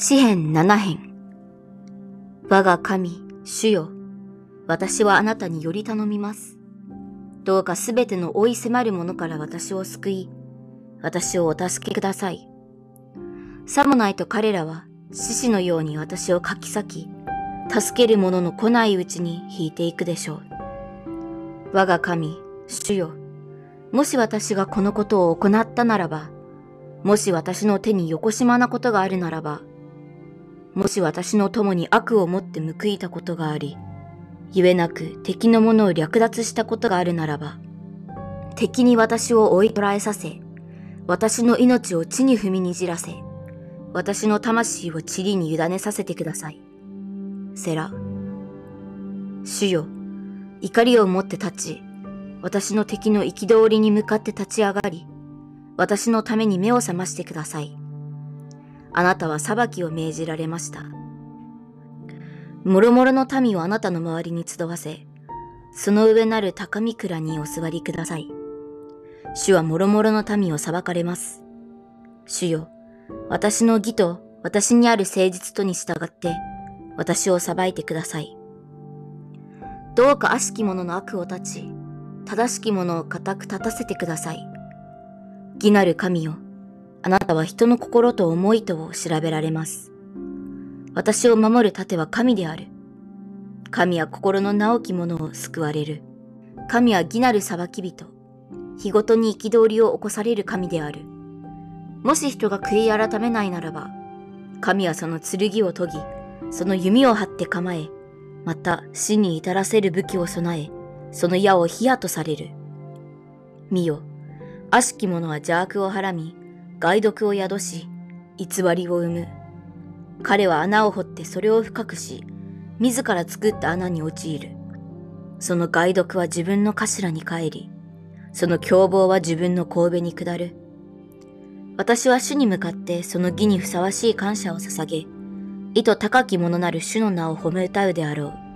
詩編七編。我が神、主よ。私はあなたにより頼みます。どうかすべての追い迫る者から私を救い、私をお助けください。さもないと彼らは獅子のように私をかき裂き、助ける者の来ないうちに引いていくでしょう。我が神、主よ。もし私がこのことを行ったならば、もし私の手に横島なことがあるならば、もし私の友に悪をもって報いたことがあり、ゆえなく敵のものを略奪したことがあるならば、敵に私を追い捕らえさせ、私の命を地に踏みにじらせ、私の魂を塵に委ねさせてください。セラ。主よ、怒りを持って立ち、私の敵の憤りに向かって立ち上がり、私のために目を覚ましてください。あなたは裁きを命じられました。もろもろの民をあなたの周りに集わせ、その上なる高み蔵にお座りください。主はもろもろの民を裁かれます。主よ、私の義と私にある誠実とに従って、私を裁いてください。どうか悪しき者の悪を断ち、正しき者を固く立たせてください。義なる神よ、あなたは人の心と思いとを調べられます。私を守る盾は神である。神は心の直き者を救われる。神は義なる裁き人。日ごとに憤りを起こされる神である。もし人が悔い改めないならば、神はその剣を研ぎ、その弓を張って構え、また死に至らせる武器を備え、その矢を火矢とされる。見よ、悪しき者は邪悪をはらみ、害毒を宿し、偽りを生む。彼は穴を掘ってそれを深くし、自ら作った穴に陥る。その害毒は自分の頭に帰り、その凶暴は自分の神戸に下る。私は主に向かってその義にふさわしい感謝を捧げ、意図高き者なる主の名を褒め歌うであろう。